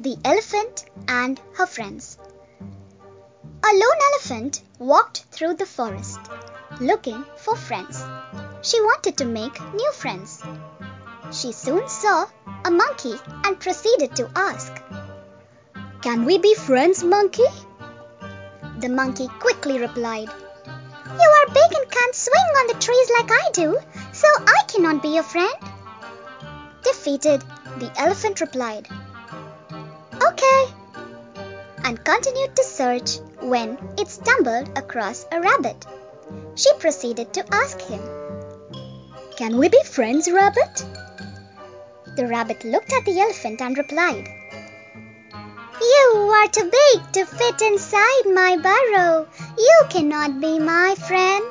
The Elephant and Her Friends A lone elephant walked through the forest, looking for friends. She wanted to make new friends. She soon saw a monkey and proceeded to ask, Can we be friends, monkey? The monkey quickly replied, You are big and can't swing on the trees like I do, so I cannot be your friend. Defeated, the elephant replied, Okay, and continued to search when it stumbled across a rabbit. She proceeded to ask him, Can we be friends, rabbit? The rabbit looked at the elephant and replied, You are too big to fit inside my burrow. You cannot be my friend.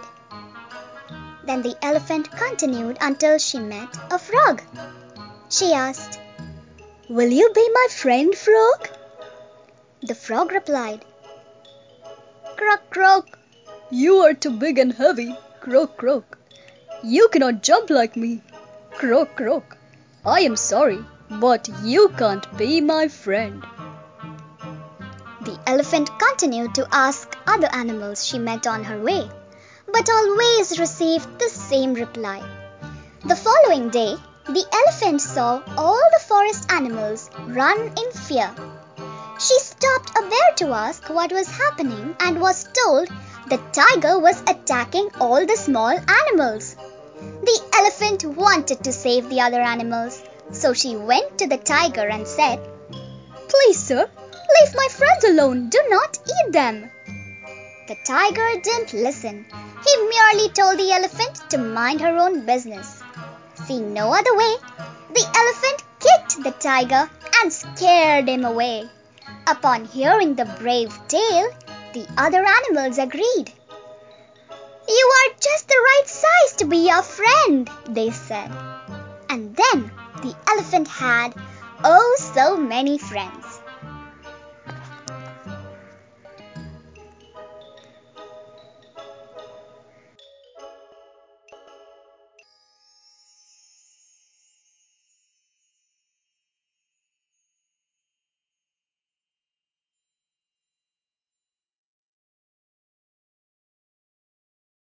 Then the elephant continued until she met a frog. She asked, Will you be my friend, frog? The frog replied, Croak, croak. You are too big and heavy. Croak, croak. You cannot jump like me. Croak, croak. I am sorry, but you can't be my friend. The elephant continued to ask other animals she met on her way, but always received the same reply. The following day, the elephant saw all the forest animals run in fear. She stopped a bear to ask what was happening and was told the tiger was attacking all the small animals. The elephant wanted to save the other animals, so she went to the tiger and said, Please, sir, leave my friends alone. Do not eat them. The tiger didn't listen. He merely told the elephant to mind her own business. Seeing no other way, the elephant kicked the tiger and scared him away. Upon hearing the brave tale, the other animals agreed. You are just the right size to be our friend, they said. And then the elephant had oh so many friends.